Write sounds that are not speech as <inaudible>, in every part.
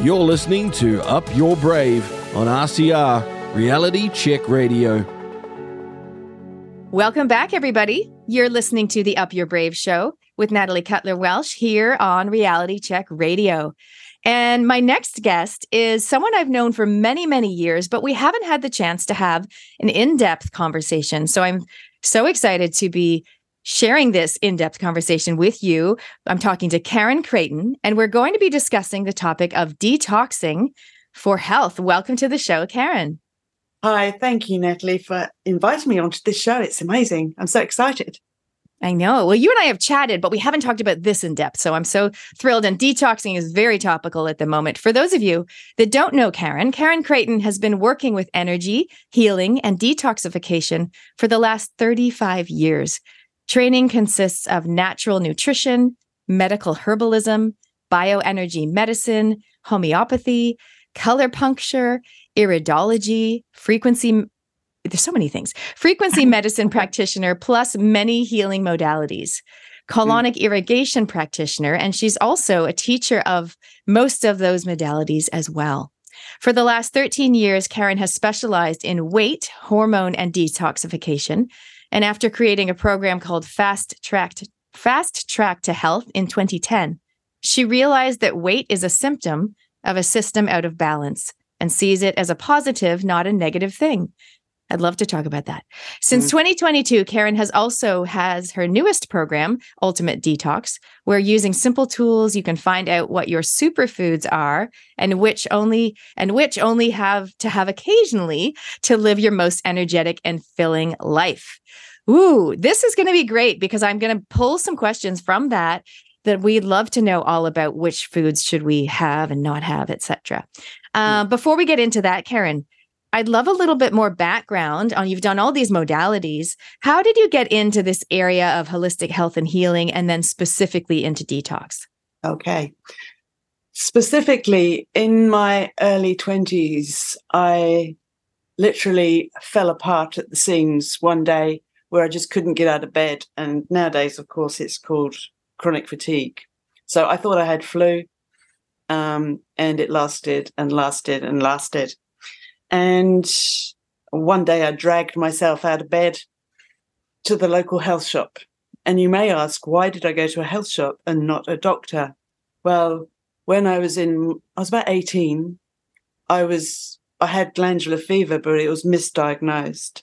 You're listening to Up Your Brave on RCR Reality Check Radio. Welcome back, everybody. You're listening to the Up Your Brave show with Natalie Cutler Welsh here on Reality Check Radio. And my next guest is someone I've known for many, many years, but we haven't had the chance to have an in depth conversation. So I'm so excited to be sharing this in depth conversation with you. I'm talking to Karen Creighton, and we're going to be discussing the topic of detoxing for health. Welcome to the show, Karen. Hi, thank you, Natalie, for inviting me onto this show. It's amazing. I'm so excited. I know. Well, you and I have chatted, but we haven't talked about this in depth. So I'm so thrilled. And detoxing is very topical at the moment. For those of you that don't know Karen, Karen Creighton has been working with energy, healing, and detoxification for the last 35 years. Training consists of natural nutrition, medical herbalism, bioenergy medicine, homeopathy, color puncture, iridology, frequency. There's so many things. Frequency <laughs> medicine practitioner, plus many healing modalities. Colonic mm. irrigation practitioner, and she's also a teacher of most of those modalities as well. For the last 13 years, Karen has specialized in weight, hormone, and detoxification. And after creating a program called Fast Track to, Fast Track to Health in 2010, she realized that weight is a symptom of a system out of balance and sees it as a positive, not a negative thing. I'd love to talk about that. Since mm 2022, Karen has also has her newest program, Ultimate Detox, where using simple tools you can find out what your superfoods are and which only and which only have to have occasionally to live your most energetic and filling life. Ooh, this is going to be great because I'm going to pull some questions from that that we'd love to know all about which foods should we have and not have, etc. Uh, mm. before we get into that, Karen, I'd love a little bit more background on you've done all these modalities. How did you get into this area of holistic health and healing and then specifically into detox? Okay. Specifically, in my early 20s, I literally fell apart at the seams one day where I just couldn't get out of bed. And nowadays, of course, it's called chronic fatigue. So I thought I had flu, um, and it lasted and lasted and lasted. And one day I dragged myself out of bed to the local health shop. And you may ask, why did I go to a health shop and not a doctor? Well, when I was in, I was about 18, I was, I had glandular fever, but it was misdiagnosed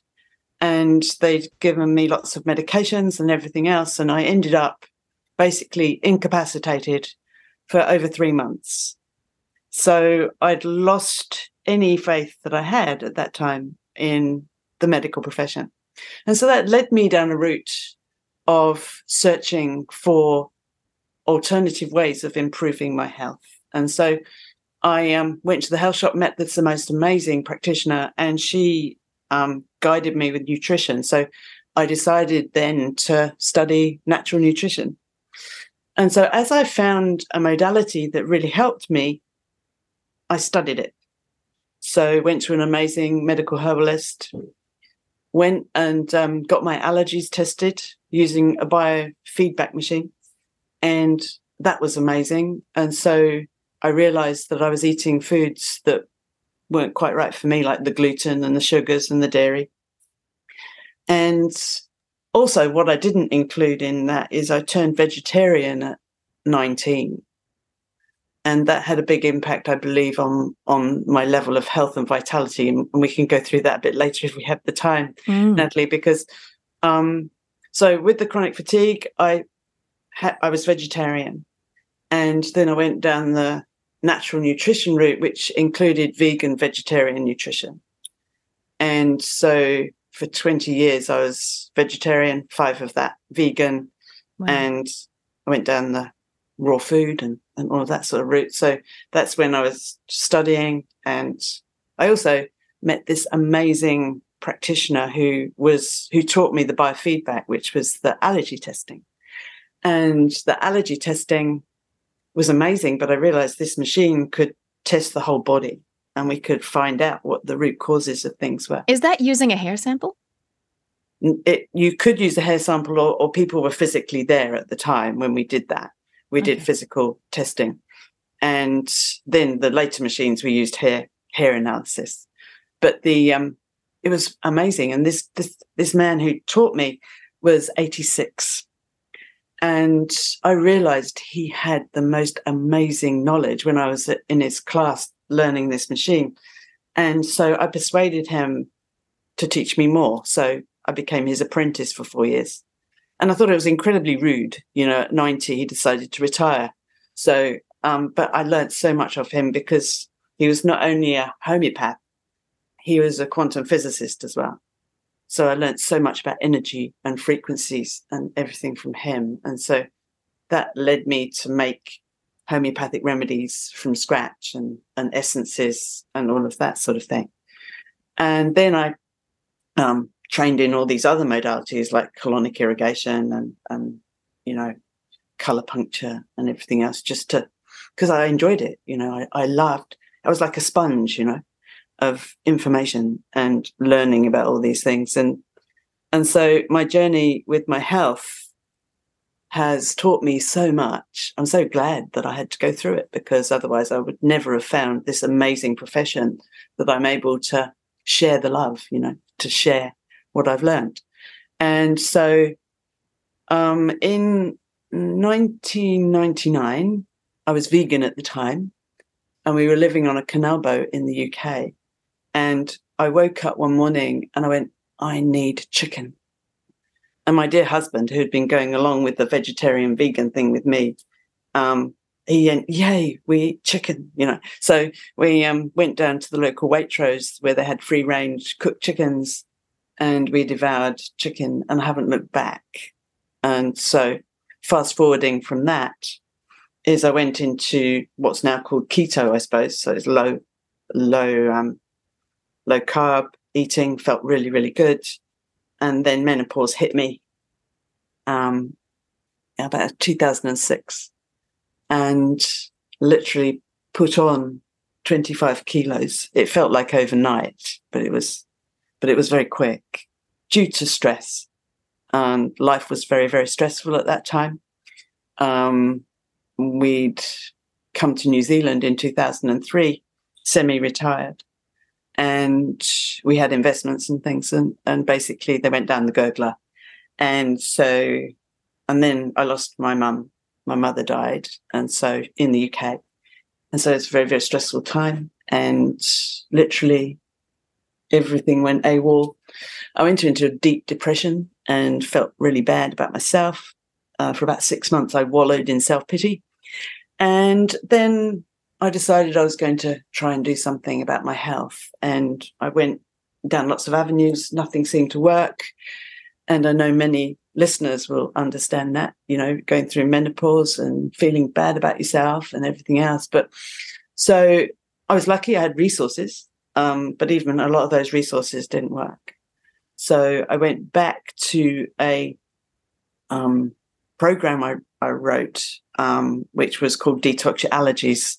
and they'd given me lots of medications and everything else. And I ended up basically incapacitated for over three months. So I'd lost any faith that I had at that time in the medical profession. And so that led me down a route of searching for alternative ways of improving my health. And so I um, went to the health shop, met this the most amazing practitioner, and she um, guided me with nutrition. So I decided then to study natural nutrition. And so as I found a modality that really helped me, I studied it. So went to an amazing medical herbalist, went and um, got my allergies tested using a biofeedback machine. And that was amazing. And so I realized that I was eating foods that weren't quite right for me, like the gluten and the sugars and the dairy. And also, what I didn't include in that is I turned vegetarian at 19. And that had a big impact, I believe, on on my level of health and vitality. And we can go through that a bit later if we have the time, mm. Natalie. Because um, so with the chronic fatigue, I ha- I was vegetarian, and then I went down the natural nutrition route, which included vegan, vegetarian nutrition. And so for 20 years, I was vegetarian, five of that vegan, wow. and I went down the raw food and, and all of that sort of route. So that's when I was studying. And I also met this amazing practitioner who was who taught me the biofeedback, which was the allergy testing. And the allergy testing was amazing, but I realized this machine could test the whole body and we could find out what the root causes of things were. Is that using a hair sample? It, you could use a hair sample, or, or, people were physically there at the time when we did that. We okay. did physical testing. and then the later machines we used hair hair analysis. But the um, it was amazing, and this this this man who taught me was 86. And I realized he had the most amazing knowledge when I was in his class learning this machine. And so I persuaded him to teach me more. So I became his apprentice for four years. And I thought it was incredibly rude. You know, at 90, he decided to retire. So, um, but I learned so much of him because he was not only a homeopath, he was a quantum physicist as well. So I learned so much about energy and frequencies and everything from him. And so that led me to make homeopathic remedies from scratch and, and essences and all of that sort of thing. And then I um, trained in all these other modalities like colonic irrigation and, and you know, color puncture and everything else just to, because I enjoyed it. You know, I, I loved, I was like a sponge, you know, of information and learning about all these things. And, and so my journey with my health has taught me so much. I'm so glad that I had to go through it because otherwise I would never have found this amazing profession that I'm able to share the love, you know, to share what I've learned. And so um, in 1999, I was vegan at the time and we were living on a canal boat in the UK. And I woke up one morning and I went, I need chicken. And my dear husband, who had been going along with the vegetarian vegan thing with me, um, he went, yay, we eat chicken, you know. So we um, went down to the local Waitrose where they had free range cooked chickens and we devoured chicken and I haven't looked back. And so fast forwarding from that is I went into what's now called keto, I suppose. So it's low, low, um, low carb eating, felt really, really good and then menopause hit me um, about 2006 and literally put on 25 kilos it felt like overnight but it was but it was very quick due to stress. And life was very very stressful at that time. Um, we'd come to new zealand in 2003 semi-retired. And we had investments and things and, and basically they went down the gurgler. And so and then i lost my mum. My mother died and so in the uk and so it's a very very stressful time. And literally everything went awol i went into a deep depression and felt really bad about myself uh, for about six months i wallowed in self-pity and then I decided I was going to try and do something about my health. And I went down lots of avenues, nothing seemed to work. And I know many listeners will understand that, you know, going through menopause and feeling bad about yourself and everything else. But so I was lucky I had resources, um, but even a lot of those resources didn't work. So I went back to a um, program I, I wrote, um, which was called Detox Your Allergies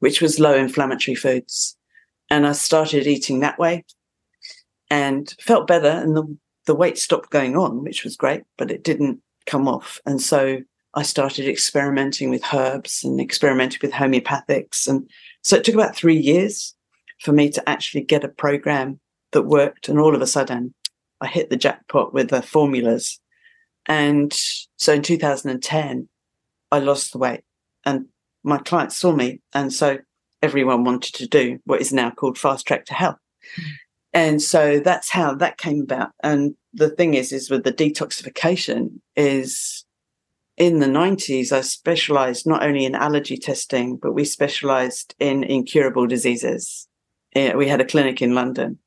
which was low inflammatory foods. And I started eating that way and felt better. And the, the weight stopped going on, which was great, but it didn't come off. And so I started experimenting with herbs and experimenting with homeopathics. And so it took about three years for me to actually get a program that worked. And all of a sudden, I hit the jackpot with the formulas. And so in 2010, I lost the weight. And my clients saw me. And so everyone wanted to do what is now called fast track to health. Mm. And so that's how that came about. And the thing is, is with the detoxification is in the 90s, I specialized not only in allergy testing, but we specialized in incurable diseases. We had a clinic in London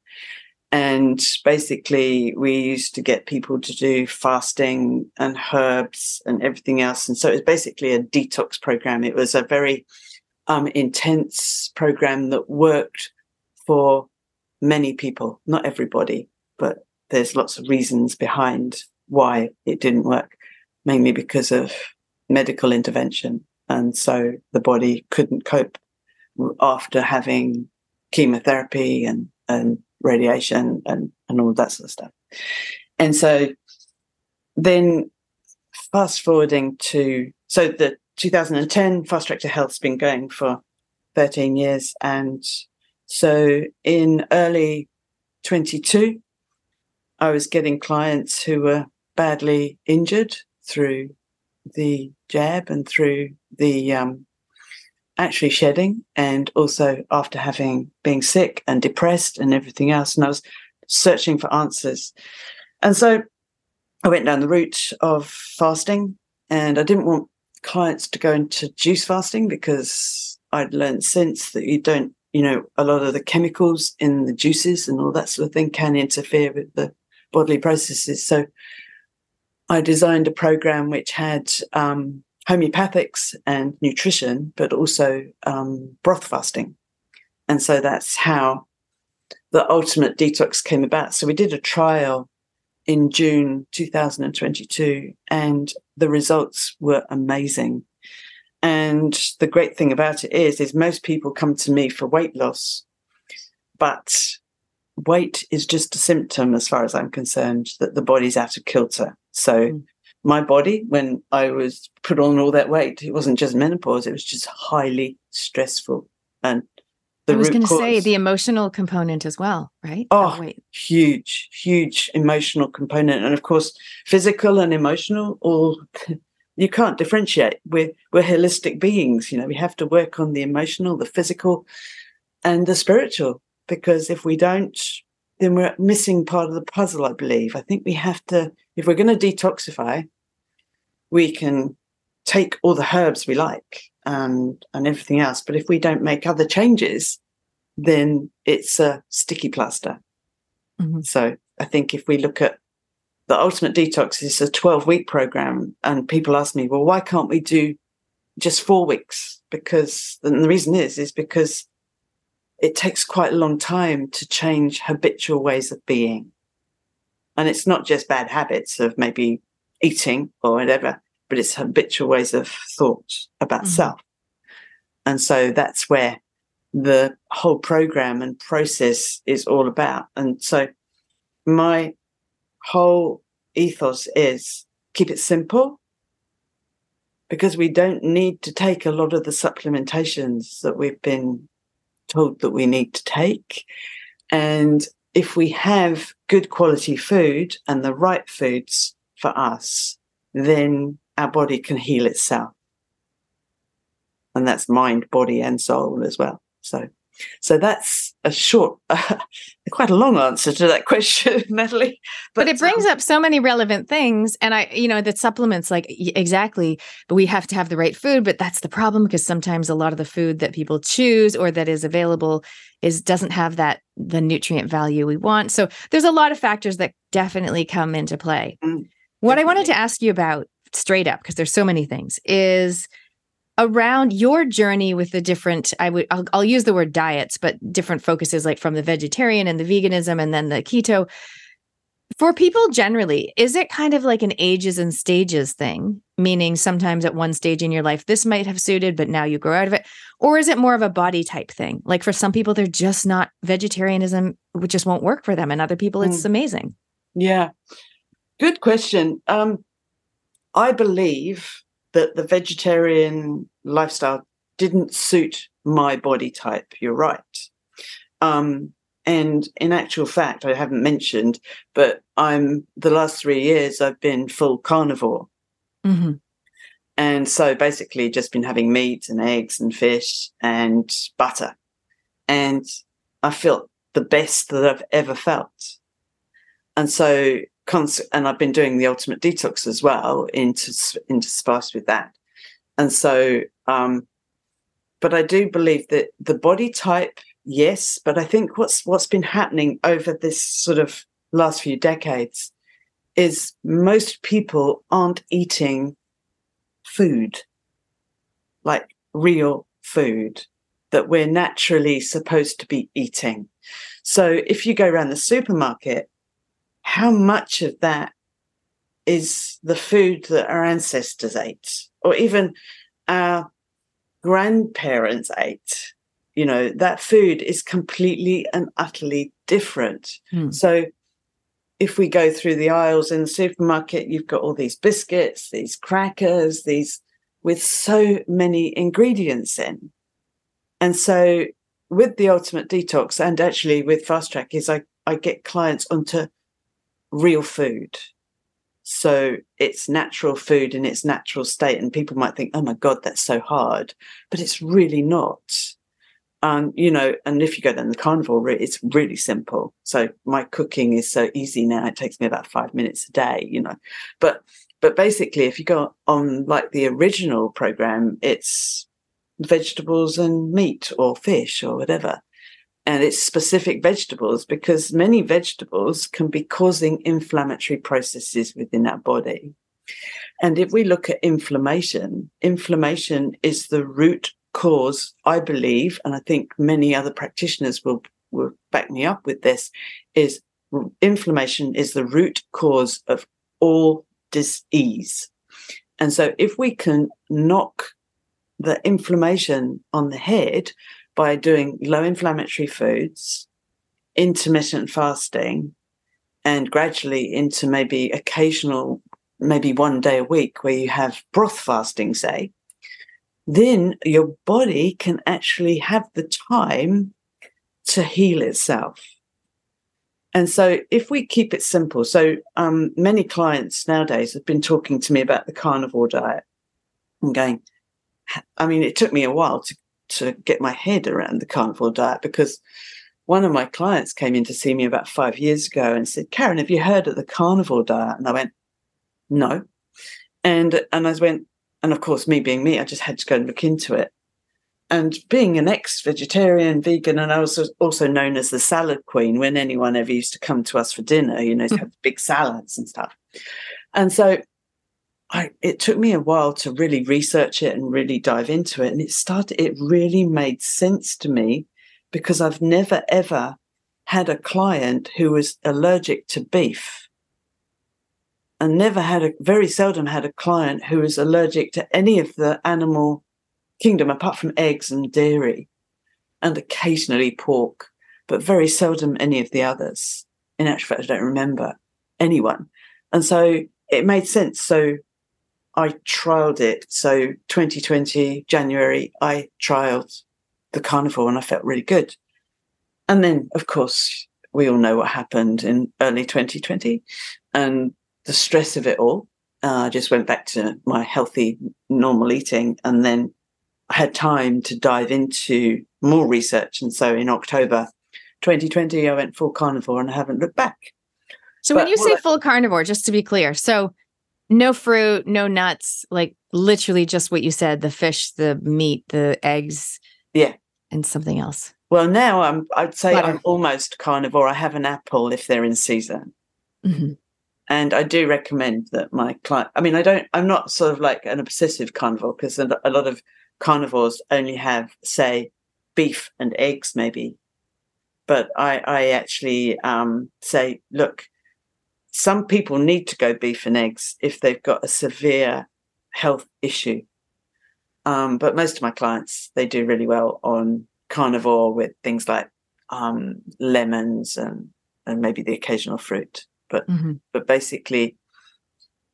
and basically, we used to get people to do fasting and herbs and everything else. And so it was basically a detox program. It was a very um, intense program that worked for many people, not everybody, but there's lots of reasons behind why it didn't work, mainly because of medical intervention. And so the body couldn't cope after having chemotherapy and, and radiation and, and all that sort of stuff. And so then fast forwarding to so the 2010, Fast Track to Health's been going for 13 years. And so in early 22, I was getting clients who were badly injured through the jab and through the um, actually shedding, and also after having being sick and depressed and everything else. And I was searching for answers. And so I went down the route of fasting, and I didn't want clients to go into juice fasting because I'd learned since that you don't, you know, a lot of the chemicals in the juices and all that sort of thing can interfere with the bodily processes. So I designed a program which had um, homeopathics and nutrition, but also um, broth fasting. And so that's how the ultimate detox came about. So we did a trial in June 2022, and the results were amazing. And the great thing about it is, is most people come to me for weight loss, but weight is just a symptom, as far as I'm concerned, that the body's out of kilter. So mm. My body, when I was put on all that weight, it wasn't just menopause, it was just highly stressful. And I was going to say the emotional component as well, right? Oh, huge, huge emotional component. And of course, physical and emotional, all you can't differentiate. We're, we're holistic beings. You know, we have to work on the emotional, the physical, and the spiritual, because if we don't, then we're missing part of the puzzle, I believe. I think we have to, if we're going to detoxify, we can take all the herbs we like and and everything else. But if we don't make other changes, then it's a sticky plaster. Mm-hmm. So I think if we look at the ultimate detox is a 12 week program and people ask me, well, why can't we do just four weeks? Because and the reason is, is because it takes quite a long time to change habitual ways of being. And it's not just bad habits of maybe eating or whatever, but it's habitual ways of thought about mm-hmm. self. And so that's where the whole program and process is all about. And so my whole ethos is keep it simple because we don't need to take a lot of the supplementations that we've been told that we need to take. And if we have good quality food and the right foods for us, then our body can heal itself. And that's mind, body, and soul as well. So, so that's a short, uh, <laughs> quite a long answer to that <laughs> question, Natalie. But, but it brings um, up so many relevant things. And I, you know, that supplements, like exactly, but we have to have the right food. But that's the problem because sometimes a lot of the food that people choose or that is available is doesn't have that the nutrient value we want. So there's a lot of factors that definitely come into play. Mm, what I wanted to ask you about straight up, because there's so many things, is around your journey with the different i would I'll, I'll, use the word diets but different focuses like from the vegetarian and the veganism and then the keto. For people generally is it kind of like an ages and stages thing? Meaning sometimes at one stage in your life this might have suited but now you grow out of it. Or is it more of a body type thing? Like for some people they're just not vegetarianism which just won't work for them. And other people it's mm. amazing. Yeah. Good question. Um i believe that the vegetarian lifestyle didn't suit my body type. You're right. Um, and in actual fact, I haven't mentioned, but I'm the last three years I've been full carnivore. Mm-hmm. And so basically just been having meat and eggs and fish and butter. And I felt the best that I've ever felt. And so and I've been doing the ultimate detox as well, into interspersed with that. And so, um, but I do believe that the body type, yes, but I think what's what's been happening over this sort of last few decades is most people aren't eating food, like real food that we're naturally supposed to be eating. So if you go around the supermarket how much of that is the food that our ancestors ate or even our grandparents ate you know that food is completely and utterly different hmm. so if we go through the aisles in the supermarket you've got all these biscuits these crackers these with so many ingredients in. And so with the ultimate detox and actually with fast track is I, I get clients onto real food. So it's natural food in its natural state. And people might think, oh my God, that's so hard. But it's really not. Um, you know, and if you go down the carnivore route, it's really simple. So my cooking is so easy now. It takes me about five minutes a day, you know. But but basically if you go on like the original program, it's vegetables and meat or fish or whatever. And it's specific vegetables because many vegetables can be causing inflammatory processes within our body. And if we look at inflammation, inflammation is the root cause, I believe, and I think many other practitioners will, will back me up with this, is inflammation is the root cause of all disease. And so if we can knock the inflammation on the head by doing low inflammatory foods, intermittent fasting, and gradually into maybe occasional, maybe one day a week where you have broth fasting, say, then your body can actually have the time to heal itself. And so, if we keep it simple, so um, many clients nowadays have been talking to me about the carnivore diet and going, I mean, it took me a while to, to get my head around the carnivore diet because one of my clients came in to see me about five years ago and said, Karen, have you heard of the carnivore diet? And I went, no. And and I went, and of course, me being me, I just had to go and look into it. And being an ex-vegetarian, vegan, and I was also known as the salad queen when anyone ever used to come to us for dinner, you know, to hmm. have big salads and stuff. And so I, it took me a while to really research it and really dive into it. And it started, it really made sense to me because I've never ever had a client who was allergic to beef and never had a, very seldom had a client who was allergic to any of the animal kingdom apart from eggs and dairy and occasionally pork, but very seldom any of the others. In actual fact, I don't remember anyone. And so it made sense. So I trialed it. So 2020, January, I trialed the carnivore and I felt really good. And then, of course, we all know what happened in early 2020 and the stress of it all. Uh, I just went back to my healthy, normal eating. And then I had time to dive into more research. And so in October 2020, I went full carnivore and I haven't looked back. So but when you say I- full carnivore, just to be clear, so no fruit, no nuts, like literally just what you said, the fish, the meat, the eggs. Yeah. And something else. Well, now I'm I'd say Butter. I'm almost carnivore. I have an apple if they're in season. Mm-hmm. And I do recommend that my client I mean, I don't I'm not sort of like an obsessive carnivore because a lot of carnivores only have, say, beef and eggs, maybe. But I, I actually um, say, look, some people need to go beef and eggs if they've got a severe health issue. Um, but most of my clients, they do really well on carnivore with things like um, lemons and, and maybe the occasional fruit. But mm-hmm. but basically,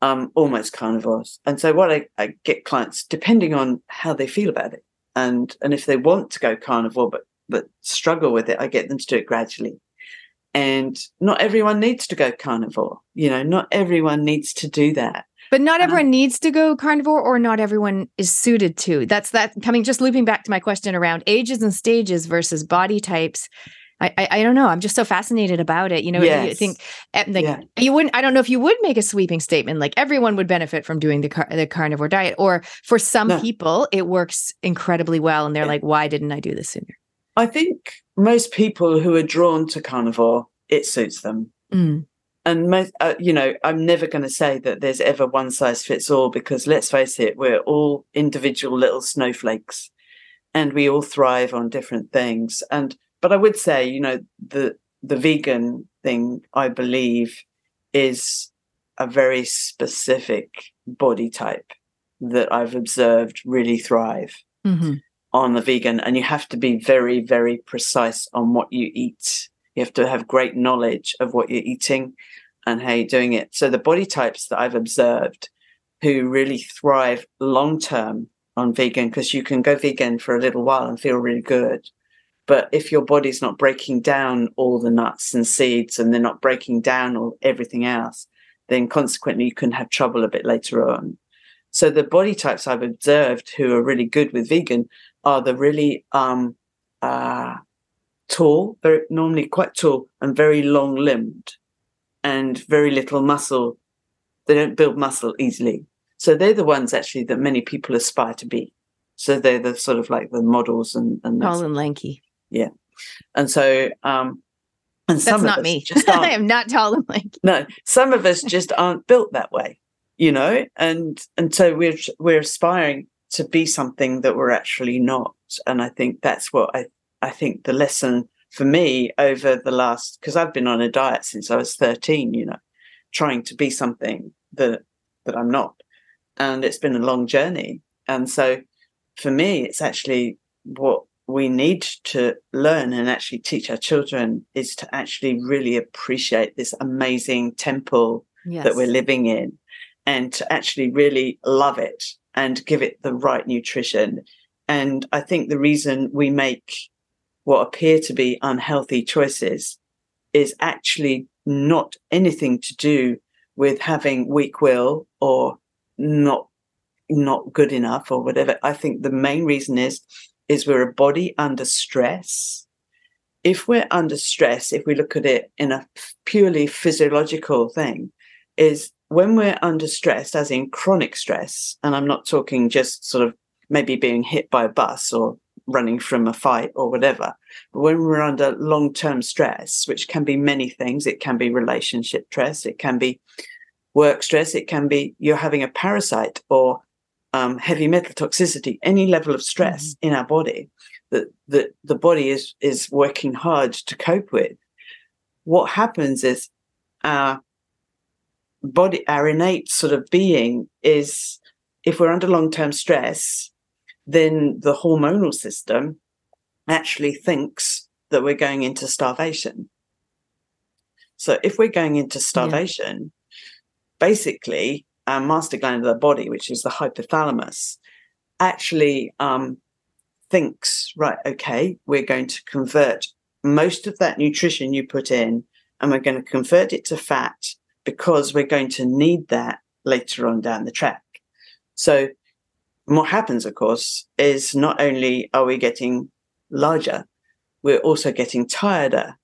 um, almost carnivores. And so what I, I get clients, depending on how they feel about it, and and if they want to go carnivore but but struggle with it, I get them to do it gradually and not everyone needs to go carnivore you know not everyone needs to do that but not um, everyone um, needs to go carnivore or not everyone is suited to that's that coming just looping back to my question around ages and stages versus body types I, I, I don't know. I'm just so fascinated about it. You know, yes. I think eh, like yeah. you wouldn't. I don't know if you would make a sweeping statement like everyone would benefit from doing the car, the carnivore diet, or for some no. people it works incredibly well, and they're yeah. like, "Why didn't I do this sooner?" I think most people who are drawn to carnivore, it suits them. Mm. And most, uh, you know, I'm never going to say that there's ever one size fits all because let's face it, we're all individual little snowflakes, and we all thrive on different things. And but I would say, you know, the the vegan thing, I believe, is a very specific body type that I've observed really thrive. Mm-hmm on the vegan and you have to be very very precise on what you eat you have to have great knowledge of what you're eating and how you're doing it so the body types that i've observed who really thrive long term on vegan because you can go vegan for a little while and feel really good. But if your body's not breaking down all the nuts and seeds and they're not breaking down all everything else, then consequently you can have trouble a bit later on. So the body types I've observed who are really good with vegan are the really um, uh, tall, very normally quite tall and very long limbed, and very little muscle. They don't build muscle easily. So they're the ones actually that many people aspire to be. So they're the sort of like the models and and Tall and lanky. yeah. And so um and That's not us me. just <laughs> I am not tall and lanky. no, some of us just aren't built that way, you know, and and so we're we're aspiring to be something that we're actually not. And I think that's what I I think the lesson for me over the last because I've been on a diet since I was 13, you know, trying to be something that that I'm not. And it's been a long journey. And so for me, it's actually what we need to learn and actually teach our children is to actually really appreciate this amazing temple Yes. that we're living in and to actually really love it and give it the right nutrition. And I think the reason we make what appear to be unhealthy choices is actually not anything to do with having weak will or not not good enough or whatever. I think the main reason is is we're a body under stress. If we're under stress, if we look at it in a purely physiological thing, is when we're under stress, as in chronic stress, and I'm not talking just sort of maybe being hit by a bus or running from a fight or whatever, but when we're under long term stress, which can be many things, it can be relationship stress, it can be work stress, it can be you're having a parasite or um, heavy metal toxicity, any level of stress in our body that, that the body is is working hard to cope with. What happens is our body, our innate sort of being is if we're under long term stress, then the hormonal system actually thinks that we're going into starvation. So if we're going into starvation, basically our master gland of the body, which is the hypothalamus, actually um, thinks, right, okay, we're going to convert most of that nutrition you put in and we're going to convert it to fat because we're going to need that later on down the track. So, what happens, of course, is not only are we getting larger, we're also getting tireder.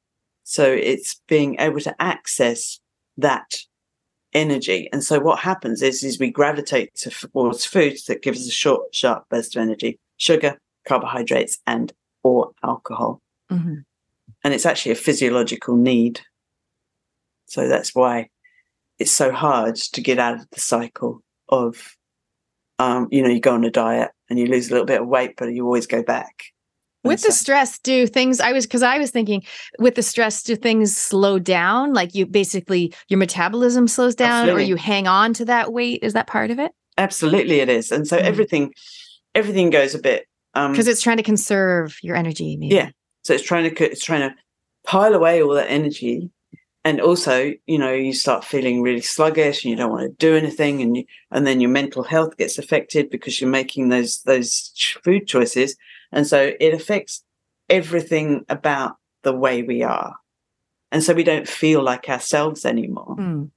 So, it's being able to access that energy. And so, what happens is, is we gravitate towards foods that give us a short, sharp burst of energy, sugar, carbohydrates, and or alcohol. Mhm. And it's actually a physiological need. So that's why it's so hard to get out of the cycle of, um, you know, you go on a diet and you lose a little bit of weight, but you always go back. With the stress, do things I was because I was thinking with the stress, do things slow down? Like you basically your metabolism slows down or you hang on to that weight? Is that part of it? absolutely it is. And so Mm. everything, everything goes a bit, um, Because it's trying to conserve your energy, maybe. Yeah. So it's trying to it's trying to pile away all that energy, and also you know you start feeling really sluggish and you don't want to do anything, and you, and then your mental health gets affected because you're making those those food choices, and so it affects everything about the way we are, and so we don't feel like ourselves anymore. Mm.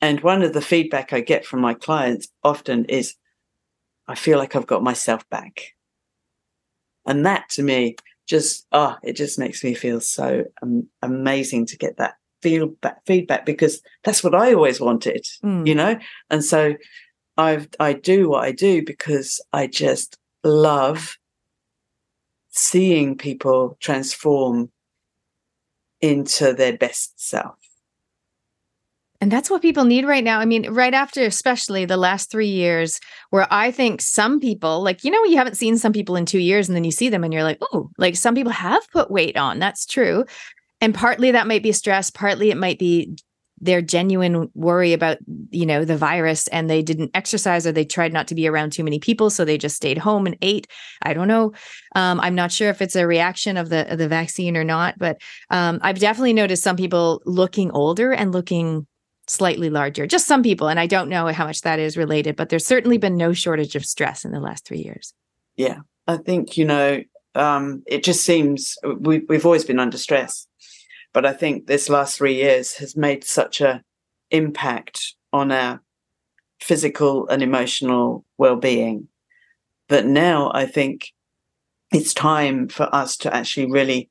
And one of the feedback I get from my clients often is, I feel like I've got myself back. And that to me just, ah, it just makes me feel so um, amazing to get that feel back, feedback because that's what I always wanted, Mm. you know? And so I've, I do what I do because I just love seeing people transform into their best self. And that's what people need right now. I mean, right after, especially the last three years, where I think some people, like, you know, you haven't seen some people in two years and then you see them and you're like, oh, like some people have put weight on. That's true. And partly that might be stress, partly it might be their genuine worry about, you know, the virus and they didn't exercise or they tried not to be around too many people. So they just stayed home and ate. I don't know. Um, I'm not sure if it's a reaction of the, of the vaccine or not, but um, I've definitely noticed some people looking older and looking slightly larger. Just some people. And I don't know how much that is related, but there's certainly been no shortage of stress in the last three years. Yeah. I think, you know, um, it just seems we, we've always been under stress. But I think this last three years has made such a impact on our physical and emotional well-being that now I think it's time for us to actually really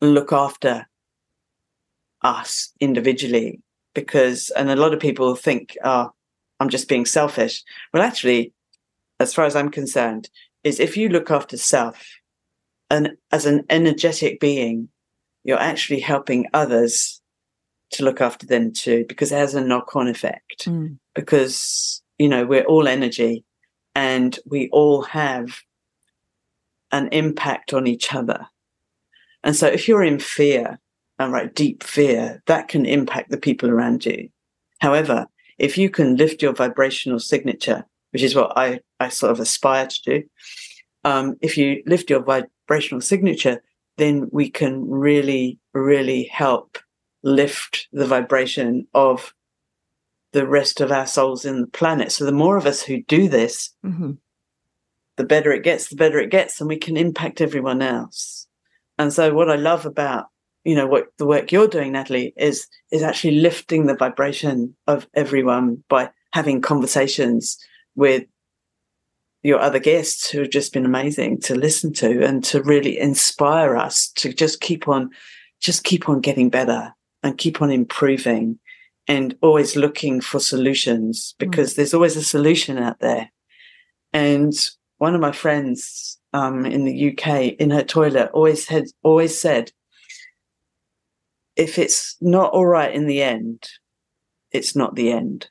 look after us individually because and a lot of people think oh i'm just being selfish. Well actually as far as i'm concerned is if you look after self and as an energetic being you're actually helping others to look after them too because it has a knock-on effect. Mm. because you know we're all energy and we all have an impact on each other. And so if you're in fear and right deep fear that can impact the people around you. However if you can lift your vibrational signature which is what i i sort of aspire to do um, if you lift your vibrational signature then we can really really help lift the vibration of the rest of our souls in the planet so the more of us who do this mm-hmm. the better it gets the better it gets and we can impact everyone else and so what i love about you know what the work you're doing natalie is is actually lifting the vibration of everyone by having conversations with your other guests who have just been amazing to listen to and to really inspire us to just keep on just keep on getting better and keep on improving and always looking for solutions because mm. there's always a solution out there and one of my friends um, in the UK in her toilet always had always said if it's not all right in the end, it's not the end.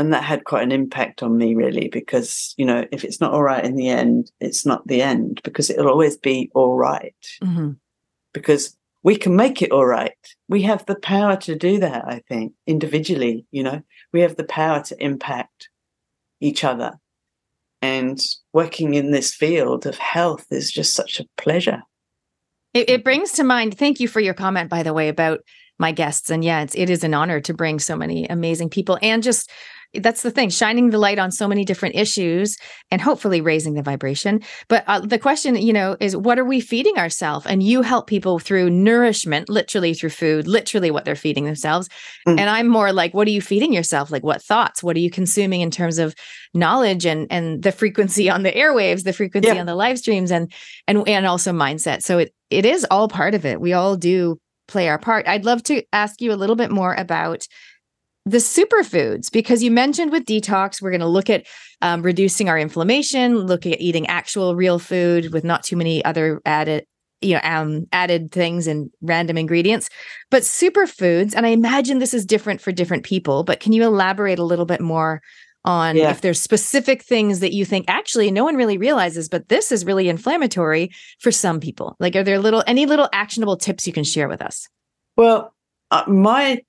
And that had quite an impact on me, really, because, you know, if it's not all right in the end, it's not the end, because it'll always be all right. mm-hmm. Because we can make it all right. We have the power to do that, I think, individually, you know, we have the power to impact each other. And working in this field of health is just such a pleasure. It, it, brings to mind, thank you for your comment, by the way, about my guests. And yeah, it's, it is an honor to bring so many amazing people and just that's the thing shining the light on so many different issues and hopefully raising the vibration. But uh, the question you know is what are we feeding ourselves? And you help people through nourishment literally through food literally what they're feeding themselves. Mm. and i'm more like what are you feeding yourself? Like what thoughts? What are you consuming in terms of knowledge and and the frequency on the airwaves the frequency yeah. on the live streams and and and also mindset. So it it is all part of it. We all do play our part. I'd love to ask you a little bit more about the superfoods because you mentioned with detox we're going to look at um, reducing our inflammation look at eating actual real food with not too many other added you know um, added things and random ingredients. But superfoods and i imagine this is different for different people but can you elaborate a little bit more on yeah. if there's specific things that you think actually no one really realizes but this is really inflammatory for some people? Like are there little any little actionable tips you can share with us? Well uh, my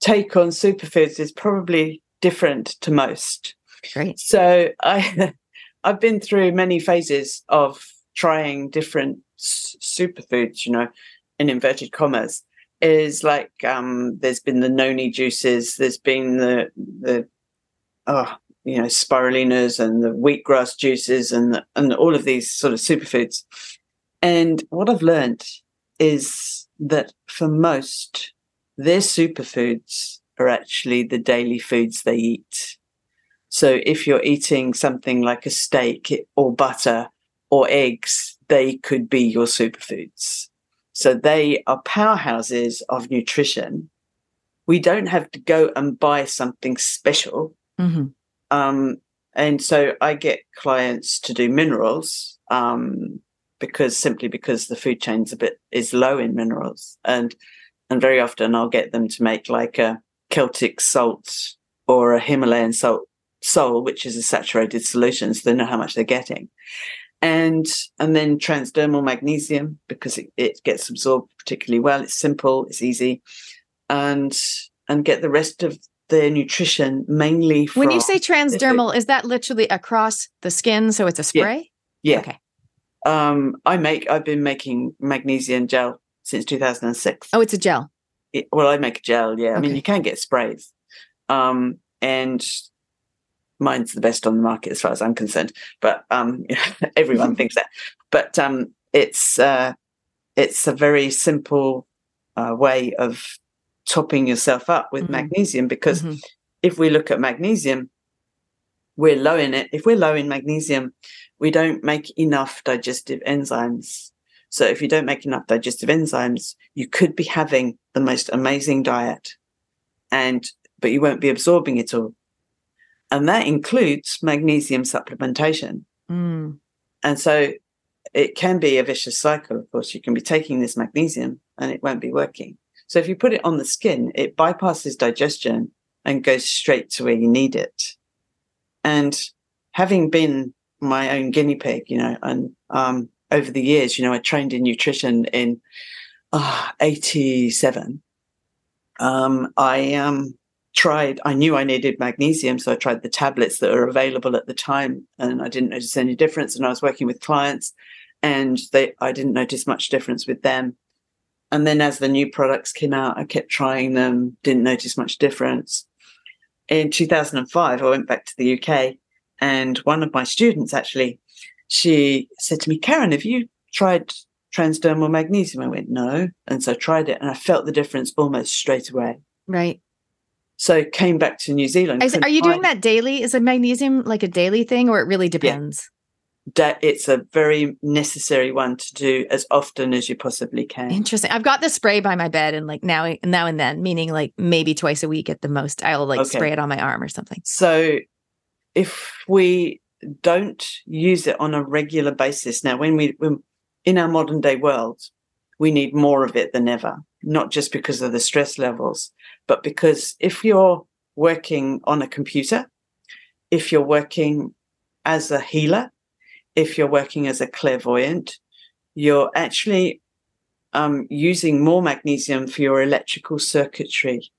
take on superfoods is probably different to most. Great. So I <laughs> I've been through many phases of trying different superfoods, you know, in inverted commas. Is like um there's been the noni juices, there's been the the oh you know spirulinas and the wheatgrass juices and the, and all of these sort of superfoods. And what I've learned is that for most their superfoods are actually the daily foods they eat. So if you're eating something like a steak or butter or eggs, they could be your superfoods. So they are powerhouses of nutrition. We don't have to go and buy something special. Mm-hmm. Um, and so I get clients to do minerals um, because simply because the food chain's a bit is low in minerals. And and very often I'll get them to make like a Celtic salt or a Himalayan salt sol, which is a saturated solution, so they know how much they're getting. And and then transdermal magnesium because it, it gets absorbed particularly well. It's simple, it's easy, and and get the rest of their nutrition mainly from when you say transdermal is that literally across the skin so it's a spray yeah, yeah. okay um i make i've been making magnesium gel since 2006. Oh, it's a gel. it, well, I make a gel. Yeah, I mean, you can get sprays, um, and mine's the best on the market as far as I'm concerned. But um, <laughs> everyone thinks that. But um, it's uh, it's a very simple uh, way of topping yourself up with Mhm. magnesium because Mhm. if we look at magnesium, we're low in it. If we're low in magnesium, we don't make enough digestive enzymes. So if you don't make enough digestive enzymes, you could be having the most amazing diet and but you won't be absorbing it all. And that includes magnesium supplementation. Mm. And so it can be a vicious cycle. Of course, you can be taking this magnesium and it won't be working. So if you put it on the skin, it bypasses digestion and goes straight to where you need it. And having been my own guinea pig, you know, and um, over the years, you know, I trained in nutrition in uh, 87. Um, I um, tried, I knew I needed magnesium, so I tried the tablets that are available at the time, and I didn't notice any difference. And I was working with clients, and they, I didn't notice much difference with them. And then as the new products came out, I kept trying them, didn't notice much difference. In 2005, I went back to the UK, and one of my students actually, she said to me, Karen, have you tried transdermal magnesium? I went, no. And so I tried it, and I felt the difference almost straight away. Right. So came back to New Zealand. Is, are you doing that daily? Is a magnesium like a daily thing, or it really depends? da- it's a very necessary one to do as often as you possibly can. Interesting. I've got the spray by my bed, and like now, now and then, meaning like maybe twice a week at the most. I'll like Okay. spray it on my arm or something. So if we don't use it on a regular basis now, when we when, in our modern day world, we need more of it than ever. Not just because of the stress levels, but because if you're working on a computer, if you're working as a healer, if you're working as a clairvoyant, you're actually um, using more magnesium for your electrical circuitry.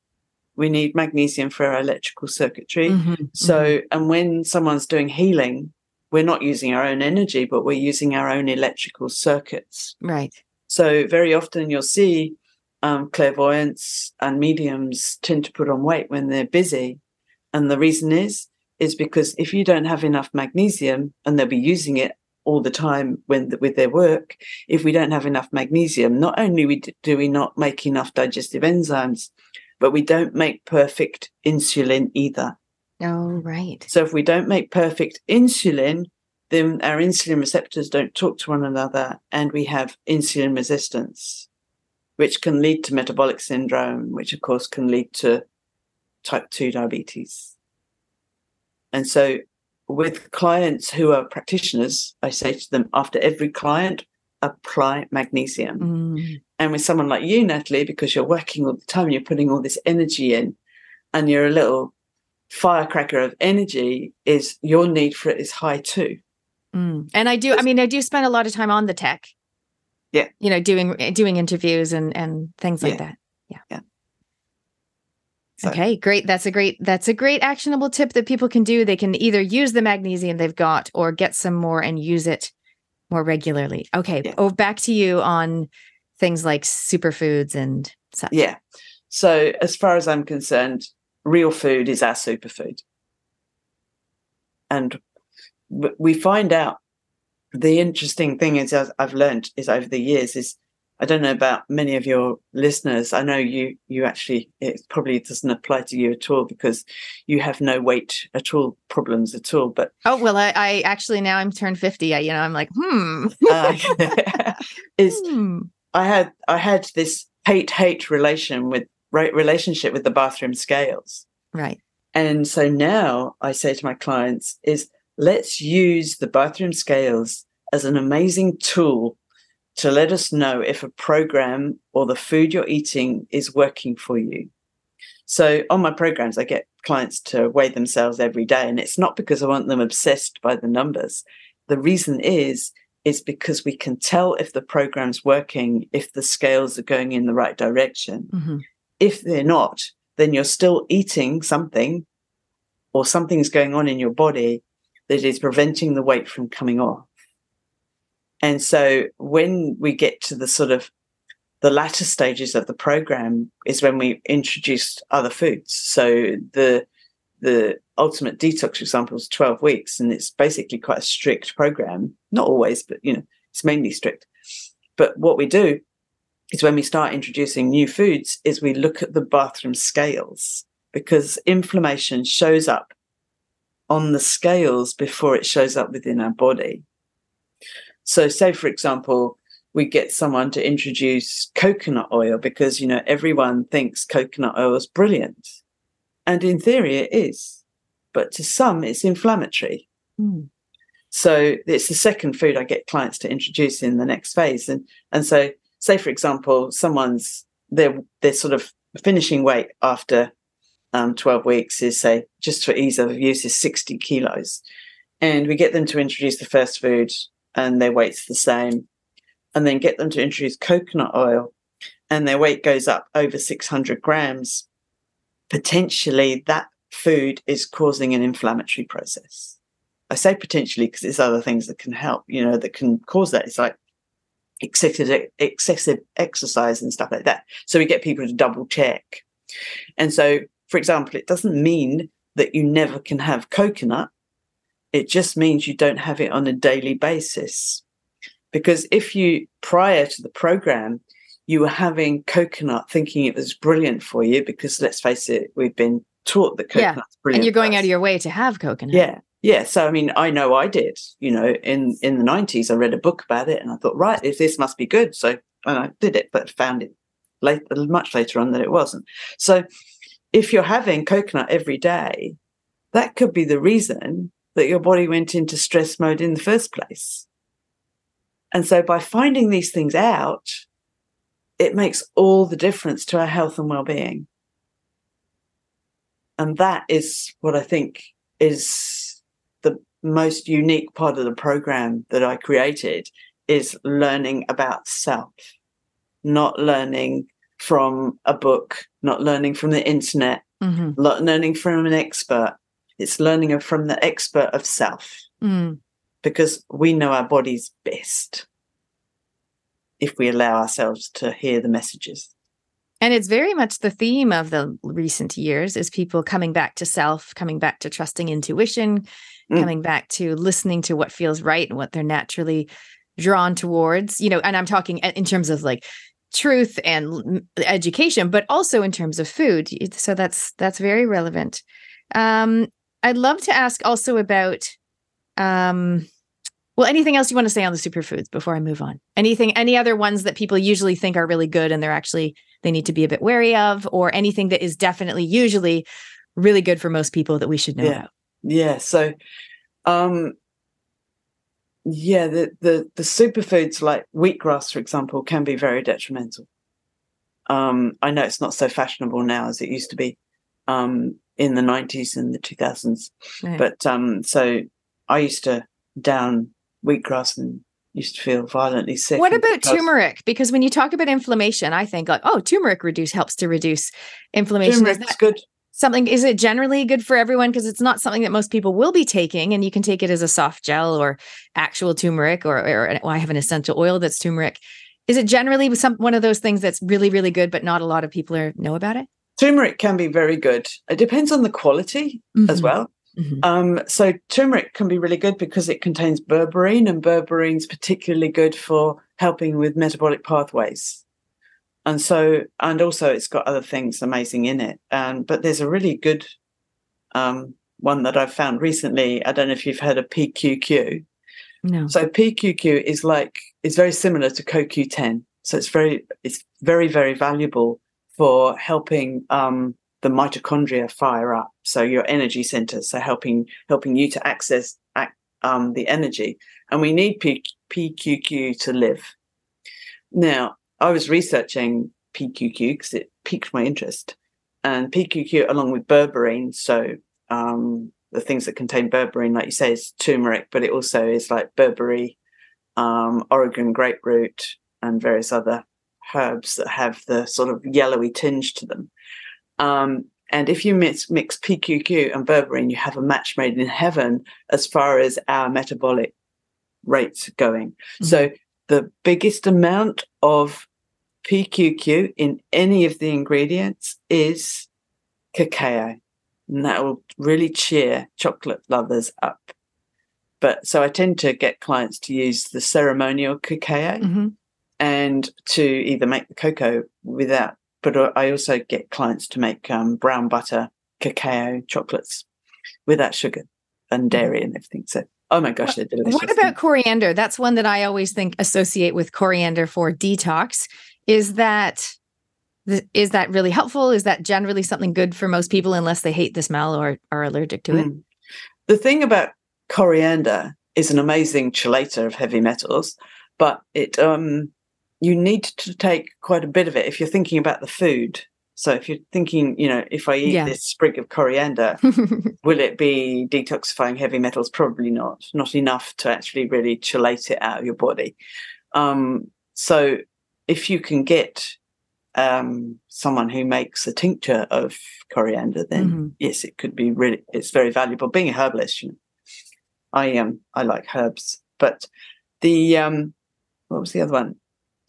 We need magnesium for our electrical circuitry. Mhm, So, and when someone's doing healing, we're not using our own energy, but we're using our own electrical circuits. right. So, very often you'll see um, clairvoyants and mediums tend to put on weight when they're busy. And the reason is, is because if you don't have enough magnesium and they'll be using it all the time when with their work, if we don't have enough magnesium, not only we do we not make enough digestive enzymes, but we don't make perfect insulin either. Oh, right. So if we don't make perfect insulin, then our insulin receptors don't talk to one another and we have insulin resistance, which can lead to metabolic syndrome, which of course can lead to type 2 diabetes. And so with clients who are practitioners, I say to them after every client, apply magnesium. Mm, And with someone like you, Natalie, because you're working all the time, you're putting all this energy in, and you're a little firecracker of energy, is your need for it is high too. mm. And I do. I mean, I do spend a lot of time on the tech. Yeah. You know, doing doing interviews and and things like Yeah. that. Yeah. Yeah. So- Okay, great. That's a great that's a great actionable tip that people can do. They can either use the magnesium they've got or get some more and use it more regularly. Okay. Yeah. Oh, back to you on things like superfoods and such. Yeah. So as far as I'm concerned, real food is our superfood. And we find out the interesting thing is as I've learned is over the years is I don't know about many of your listeners. I know you you actually it probably doesn't apply to you at all because you have no weight at all problems at all. But Oh well, I, I actually now I'm turned fifty. I, you know, I'm like, hmm. uh, <laughs> is <laughs> hmm. I had I had this hate hate relation with right relationship with the bathroom scales. Right. And so now I say to my clients is let's use the bathroom scales as an amazing tool to let us know if a program or the food you're eating is working for you. So on my programs, I get clients to weigh themselves every day. And it's not because I want them obsessed by the numbers. The reason is, is because we can tell if the program's working, if the scales are going in the right direction Mhm. if they're not, then you're still eating something or something's going on in your body that is preventing the weight from coming off. And so when we get to the sort of the latter stages of the program is when we introduced other foods. So the the ultimate detox, for example, is 12 weeks, and it's basically quite a strict program. Not always, but you know, it's mainly strict. But what we do is when we start introducing new foods, is we look at the bathroom scales because inflammation shows up on the scales before it shows up within our body. So, say for example, we get someone to introduce coconut oil because you know everyone thinks coconut oil is brilliant. And in theory it is but to some it's inflammatory. Mm. so it's the second food i get clients to introduce in the next phase. And and so say for example someone's they're they're sort of finishing weight after um, 12 weeks is say just for ease of use is 60 kilos. And we get them to introduce the first food and their weight's the same and then get them to introduce coconut oil and their weight goes up over 600 grams, potentially that food is causing an inflammatory process. I say potentially because there's other things that can help, you know, that can cause that. It's like excessive, excessive exercise and stuff like that. So we get people to double check. And so, for example, it doesn't mean that you never can have coconut. It just means you don't have it on a daily basis. Because if you, prior to the program, you were having coconut thinking it was brilliant for you, because let's face it, we've been taught that coconut's yeah. brilliant. And you're going out of your way to have coconut. Yeah. Yeah. So I mean, I know I did, you know, in in the nineties I read a book about it and I thought, right, if this must be good. So and I did it, but found it late much later on that it wasn't. So if you're having coconut every day, that could be the reason that your body went into stress mode in the first place. And so by finding these things out, it makes all the difference to our health and well-being. And that is what I think is the most unique part of the program that I created is learning about self, not learning from a book, not learning from the internet, mm-hmm. not learning from an expert. It's learning from the expert of self. Mm because we know our bodies best if we allow ourselves to hear the messages. And it's very much the theme of the recent years is people coming back to self, coming back to trusting intuition, mm. coming back to listening to what feels right and what they're naturally drawn towards. You know, and I'm talking in terms of like truth and education, but also in terms of food. So that's that's very relevant. Um, I'd love to ask also about um, well, anything else you want to say on the superfoods before I move on? Anything, any other ones that people usually think are really good and they're actually, they need to be a bit wary of, or anything that is definitely usually really good for most people that we should know yeah. about? Yeah. So, um, yeah, the, the, the superfoods like wheatgrass, for example, can be very detrimental. Um, I know it's not so fashionable now as it used to be um, in the 90s and the 2000s. Right. But um, so I used to down wheatgrass and used to feel violently sick. What about because turmeric? Because when you talk about inflammation, I think like, oh, turmeric reduce helps to reduce inflammation. Turmeric's good. Something is it generally good for everyone because it's not something that most people will be taking, and you can take it as a soft gel or actual turmeric, or, or well, I have an essential oil that's turmeric. Is it generally some one of those things that's really really good, but not a lot of people are know about it? Turmeric can be very good. It depends on the quality mm-hmm. as well. Mm-hmm. Um, so turmeric can be really good because it contains berberine, and berberine is particularly good for helping with metabolic pathways. And so, and also, it's got other things amazing in it. Um, but there's a really good um, one that I've found recently. I don't know if you've heard of PQQ. No. So PQQ is like it's very similar to CoQ10. So it's very it's very very valuable for helping um, the mitochondria fire up. So your energy centers so helping helping you to access um, the energy. And we need P- pqq to live. Now i was researching pqq because it piqued my interest. And pqq along with berberine so um, the things that contain berberine like you say is turmeric but it also is like barberry um, Oregon grape root and various other herbs that have the sort of yellowy tinge to them um, and if you mix, mix PQQ and berberine, you have a match made in heaven as far as our metabolic rates going. Mm-hmm. So the biggest amount of PQQ in any of the ingredients is cacao. And that will really cheer chocolate lovers up. But so I tend to get clients to use the ceremonial cacao hmm and to either make the cocoa without, but I also get clients to make um, brown butter cacao chocolates without sugar and dairy and everything. So, oh my gosh, they're delicious. What about coriander? That's one that I always think associate with coriander for detox. Is that th- is that really helpful? Is that generally something good for most people unless they hate the smell or are allergic to it? Mm. The thing about coriander is an amazing chelator of heavy metals, but it um you need to take quite a bit of it if you're thinking about the food. So if you're thinking, you know, if I eat Yeah. this sprig of coriander, <laughs> will it be detoxifying heavy metals? Probably not. Not enough to actually really chelate it out of your body. Um, so if you can get um, someone who makes a tincture of coriander, then Mhm. yes, it could be really. It's very valuable. Being a herbalist, you know, I um I like herbs, but the um what was the other one?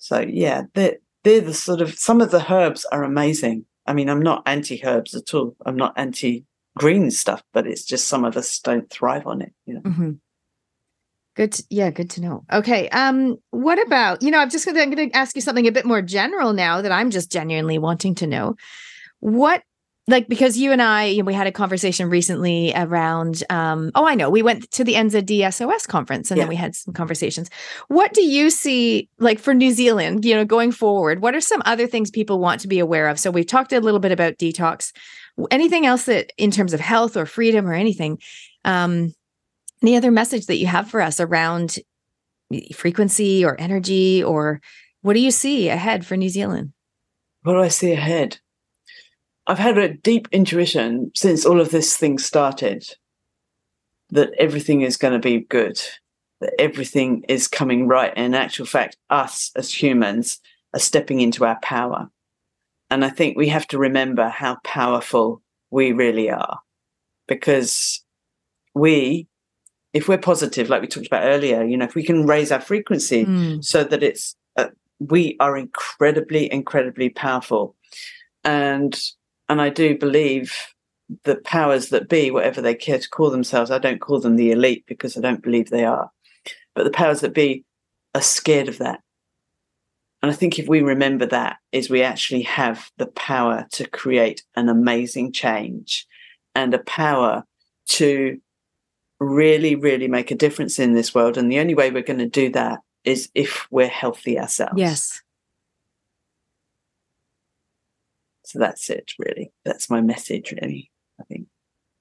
So yeah, they're they're the sort of some of the herbs are amazing. I mean, I'm not anti herbs at all. I'm not anti green stuff, but it's just some of us don't thrive on it. You know. Mhm. Good. To, yeah, good to know. Okay. Um, what about, you know, I'm just gonna I'm gonna ask you something a bit more general now that I'm just genuinely wanting to know. What like because you and I, you know, we had a conversation recently around um, oh, I know, we went to the NZDSOS conference and Yeah. then we had some conversations. What do you see like for New Zealand, you know, going forward? What are some other things people want to be aware of? So we've talked a little bit about detox. Anything else that in terms of health or freedom or anything? Um, any other message that you have for us around frequency or energy or what do you see ahead for New Zealand? What do I see ahead? I've had a deep intuition since all of this thing started that everything is going to be good, that everything is coming right. And in actual fact, us as humans are stepping into our power. And I think we have to remember how powerful we really are because we, if we're positive, like we talked about earlier, you know, if we can raise our frequency, Mm, so that it's uh, we are incredibly incredibly powerful and and i do believe the powers that be whatever they care to call themselves i don't call them the elite because i don't believe they are but the powers that be are scared of that and i think if we remember that is we actually have the power to create an amazing change and a power to really really make a difference in this world and the only way we're going to do that is if we're healthy ourselves. yes. So that's it, really. That's my message, really. I think.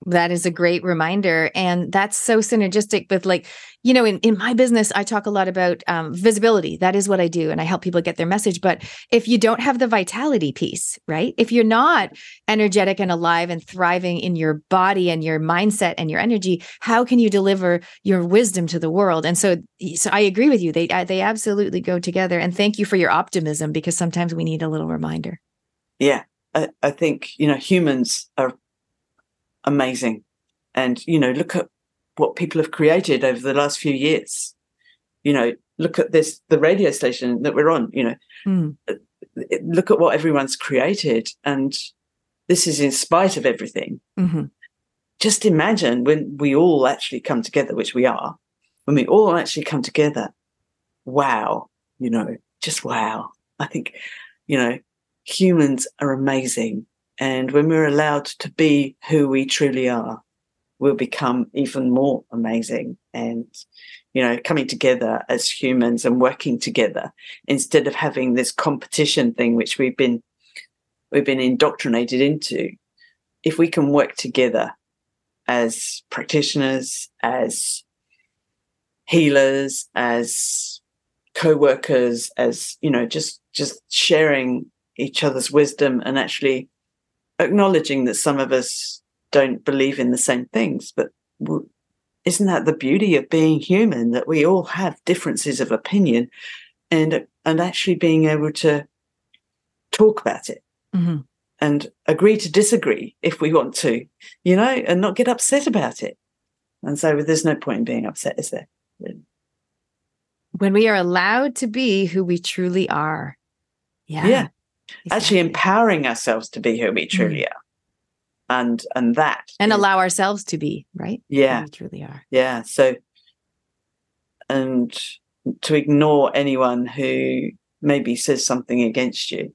That is a great reminder. And that's so synergistic with like, you know, in, in my business, I talk a lot about um, visibility. That is what I do. And I help people get their message. But if you don't have the vitality piece, right? If you're not energetic and alive and thriving in your body and your mindset and your energy, how can you deliver your wisdom to the world? And so, so I agree with you. They, uh, they absolutely go together. And thank you for your optimism because sometimes we need a little reminder. Yeah, I, I think you know humans are amazing, and you know look at what people have created over the last few years. You know, look at this the radio station that we're on. You know, Mm, look at what everyone's created, and this is in spite of everything. mhm. just imagine when we all actually come together, which we are, when we all actually come together, wow, you know, just wow. I think, you know, humans are amazing. And when we're allowed to be who we truly are, we'll become even more amazing. And, you know, coming together as humans and working together instead of having this competition thing, which we've been we've been indoctrinated into. If we can work together as practitioners, as healers, as co-workers, as you know, just just sharing each other's wisdom and actually acknowledging that some of us don't believe in the same things, but isn't that the beauty of being human that we all have differences of opinion and and actually being able to talk about it Mhm. and agree to disagree if we want to, you know, and not get upset about it. And so there's no point in being upset, is there? When we are allowed to be who we truly are. Yeah. Yeah. Actually empowering ourselves to be who we truly are. And and that and is- allow ourselves to be, right? Who yeah. We truly are. yeah so and to ignore anyone who maybe says something against you.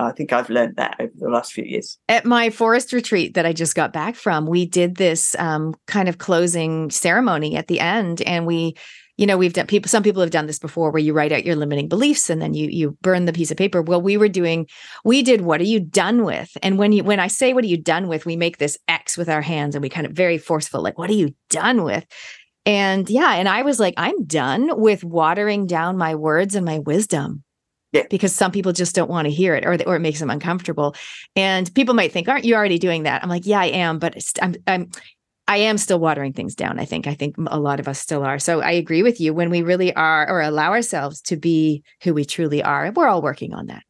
I think i've learned that over the last few years. At my forest retreat that I just got back from, we did this um, kind of closing ceremony at the end, and we, you know, we've done people. Some people have done this before, where you write out your limiting beliefs and then you you burn the piece of paper. Well, we were doing, we did. What are you done with? And when you when I say what are you done with, we make this X with our hands, and we kind of very forceful, like what are you done with? And yeah, and I was like, I'm done with watering down my words and my wisdom. Yeah. Because some people just don't want to hear it or, or it makes them uncomfortable. And people might think, aren't you already doing that? I'm like, yeah, I am, but it's, I'm, I'm, I am still watering things down. I think, I think a lot of us still are. So I agree with you when we really are, or allow ourselves to be who we truly are. We're all working on that.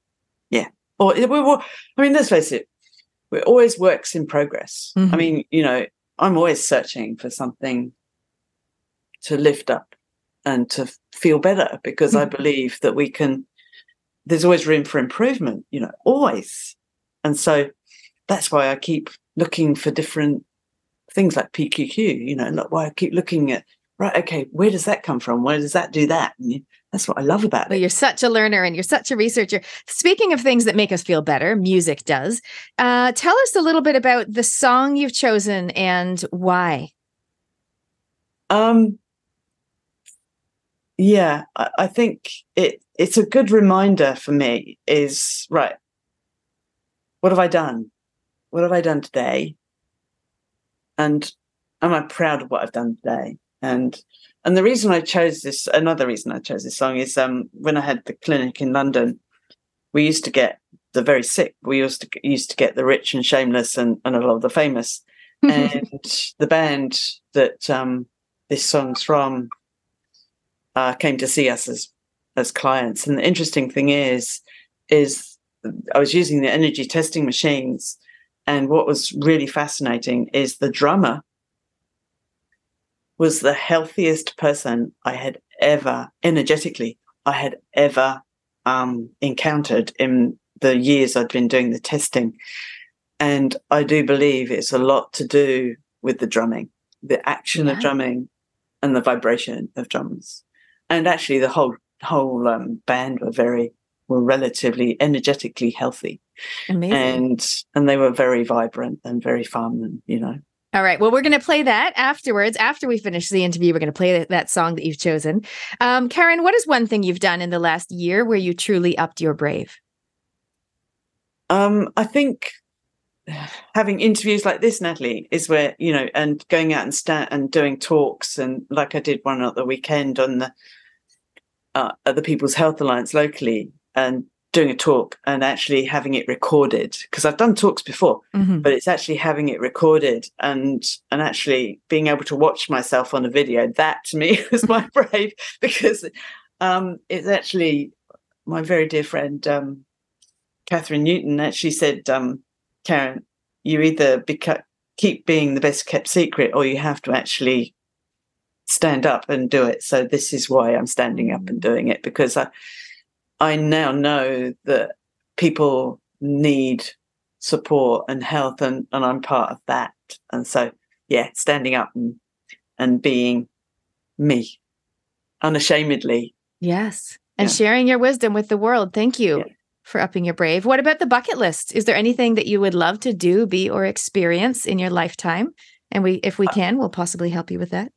Yeah. Or we were i mean let's face it we're always works in progress i Mhm. mean you know i'm always searching for something to lift up and to feel better because i believe that we can there's always room for improvement you know always and so that's why i keep looking for different things like pqq you know like why i keep looking at right okay where does that come from where does that do that and you, that's what i love about Well, it you're such a learner and you're such a researcher. Speaking of things that make us feel better, music does. Uh, tell us a little bit about the song you've chosen and why. Um, yeah, I, I think it it's a good reminder for me. Is right. What have I done? What have I done today? And am I proud of what I've done today? And and the reason I chose this, another reason I chose this song is um when I had the clinic in London, we used to get the very sick. We used to used to get the rich and shameless and, and a lot of the famous. <laughs> and the band that um this song's from uh, came to see us as as clients. And the interesting thing is, is I was using the energy testing machines, and what was really fascinating is the drummer was the healthiest person I had ever energetically I had ever um, encountered in the years I'd been doing the testing. And I do believe it's a lot to do with the drumming, the action Yeah. of drumming and the vibration of drums. And actually the whole whole um, band were very were relatively energetically healthy Amazing. and and they were very vibrant and very fun and you know All right. Well, we're going to play that afterwards. After we finish the interview, we're going to play that, song that you've chosen. Um, Karen, what is one thing you've done in the last year where you truly upped your brave? Um, I think having interviews like this, Natalie, is where you know, and going out and stand and doing talks, and like I did one at the weekend on the uh, at the People's Health Alliance locally, and doing a talk and actually having it recorded because I've done talks before, Mhm. but it's actually having it recorded and and actually being able to watch myself on a video. That to me <laughs> was my <laughs> brave because um, it's actually my very dear friend. Um, Catherine Newton actually said, um, Karen, you either beca- keep being the best kept secret or you have to actually stand up and do it. So this is why I'm standing up and doing it because I, I now know that people need support and health and, and I'm part of that. And so, yeah, standing up and, and being me unashamedly. Yes. And Yeah. sharing your wisdom with the world. Thank you Yeah. for upping your brave. What about the bucket list? Is there anything that you would love to do, be, or experience in your lifetime? And we, if we Uh can, we'll possibly help you with that.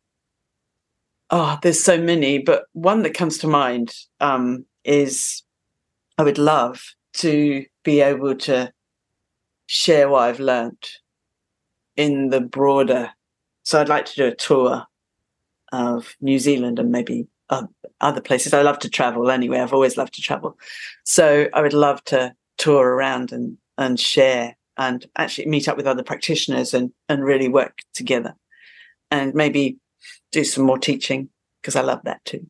Oh, there's so many, but one that comes to mind um, is I would love to be able to share what I've learned in the broader. So I'd like to do a tour of New Zealand and maybe uh, other places. I love to travel anyway. I've always loved to travel. So I would love to tour around and, and share and actually meet up with other practitioners and, and really work together and maybe do some more teaching because I love that too.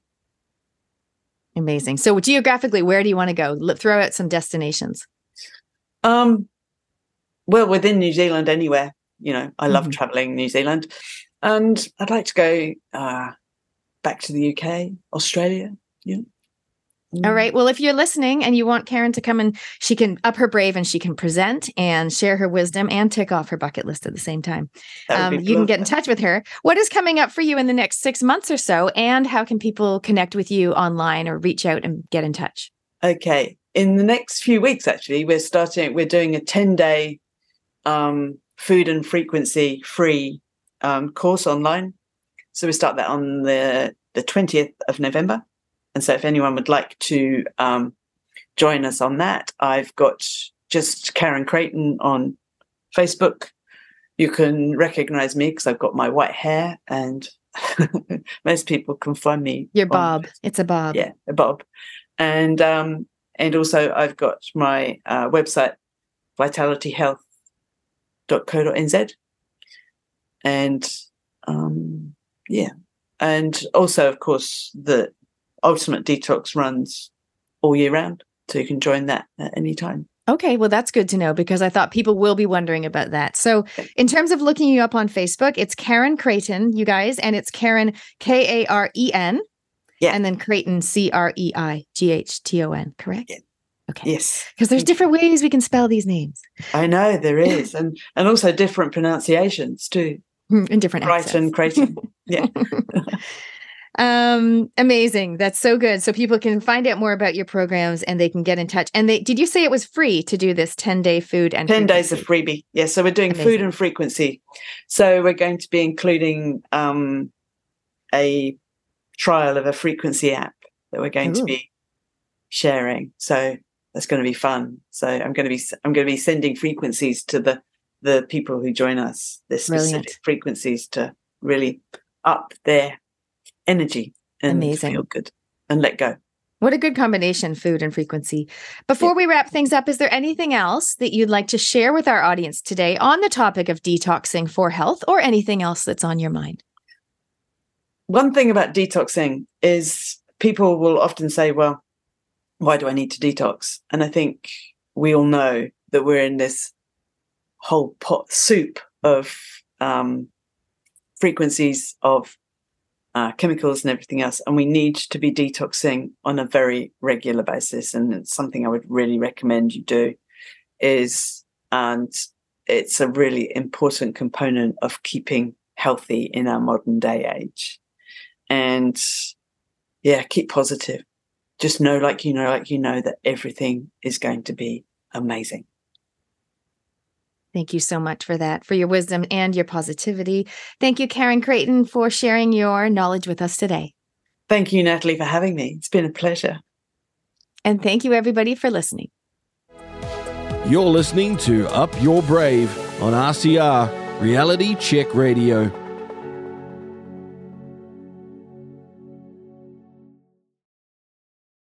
Amazing. So, geographically, where do you want to go? L- throw out some destinations. Um, well, within New Zealand, anywhere. You know, I love Mhm. traveling New Zealand, and I'd like to go uh, back to the UK, Australia. You know, All right. Well, if you're listening and you want Karen to come and she can up her brave and she can present and share her wisdom and tick off her bucket list at the same time, um, you can get in touch with her. What is coming up for you in the next six months or so? And how can people connect with you online or reach out and get in touch? Okay. In the next few weeks, actually, we're starting, we're doing a 10 day um, food and frequency free um, course online. So we start that on the, the 20th of November. And so if anyone would like to um, join us on that, I've got just Karen Creighton on Facebook. You can recognize me because I've got my white hair and <laughs> most people can find me. Your bob. it's a bob. Yeah, a bob. And um, and also I've got my uh, website, vitalityhealth.co.nz. And um, yeah. And also, of course, the Ultimate Detox runs all year round. So you can join that at any time. Okay, well, that's good to know because I thought people will be wondering about that. So, in terms of looking you up on Facebook, it's Karen Creighton, you guys, and it's Karen K A R E N. Yeah. And then Creighton C R E I G H T O N, correct? Yeah. Okay. Yes. Because there's different ways we can spell these names. I know there <laughs> is. and and also different pronunciations too. In and different Brighton, Creighton. Yeah. <laughs> <laughs> um amazing. That's so good. So people can find out more about your programs and they can get in touch. And they did you say it was free to do this 10 day food and 10 days of freebie. Yes yeah, so we're doing amazing. food and frequency. So we're going to be including um a trial of a frequency app that we're going Ooh. to be sharing. So that's going to be fun. So i'm going to be i'm going to be sending frequencies to the the people who join us the specific Brilliant. frequencies to really up their energy and Amazing. feel good and let go. What a good combination, food and frequency. Before yeah. we wrap things up, is there anything else that you'd like to share with our audience today on the topic of detoxing for health or anything else that's on your mind? One thing about detoxing is people will often say, well, why do I need to detox? And I think we all know that we're in this whole pot soup of um, frequencies of uh, chemicals and everything else. And we need to be detoxing on a very regular basis. And it's something I would really recommend you do is, and it's a really important component of keeping healthy in our modern day age. And yeah, keep positive. Just know, like you know, like you know, that everything is going to be amazing. Thank you so much for that, for your wisdom and your positivity. Thank you, Karen Creighton, for sharing your knowledge with us today. Thank you, Natalie, for having me. It's been a pleasure. And thank you, everybody, for listening. You're listening to Up Your Brave on RCR Reality Check Radio.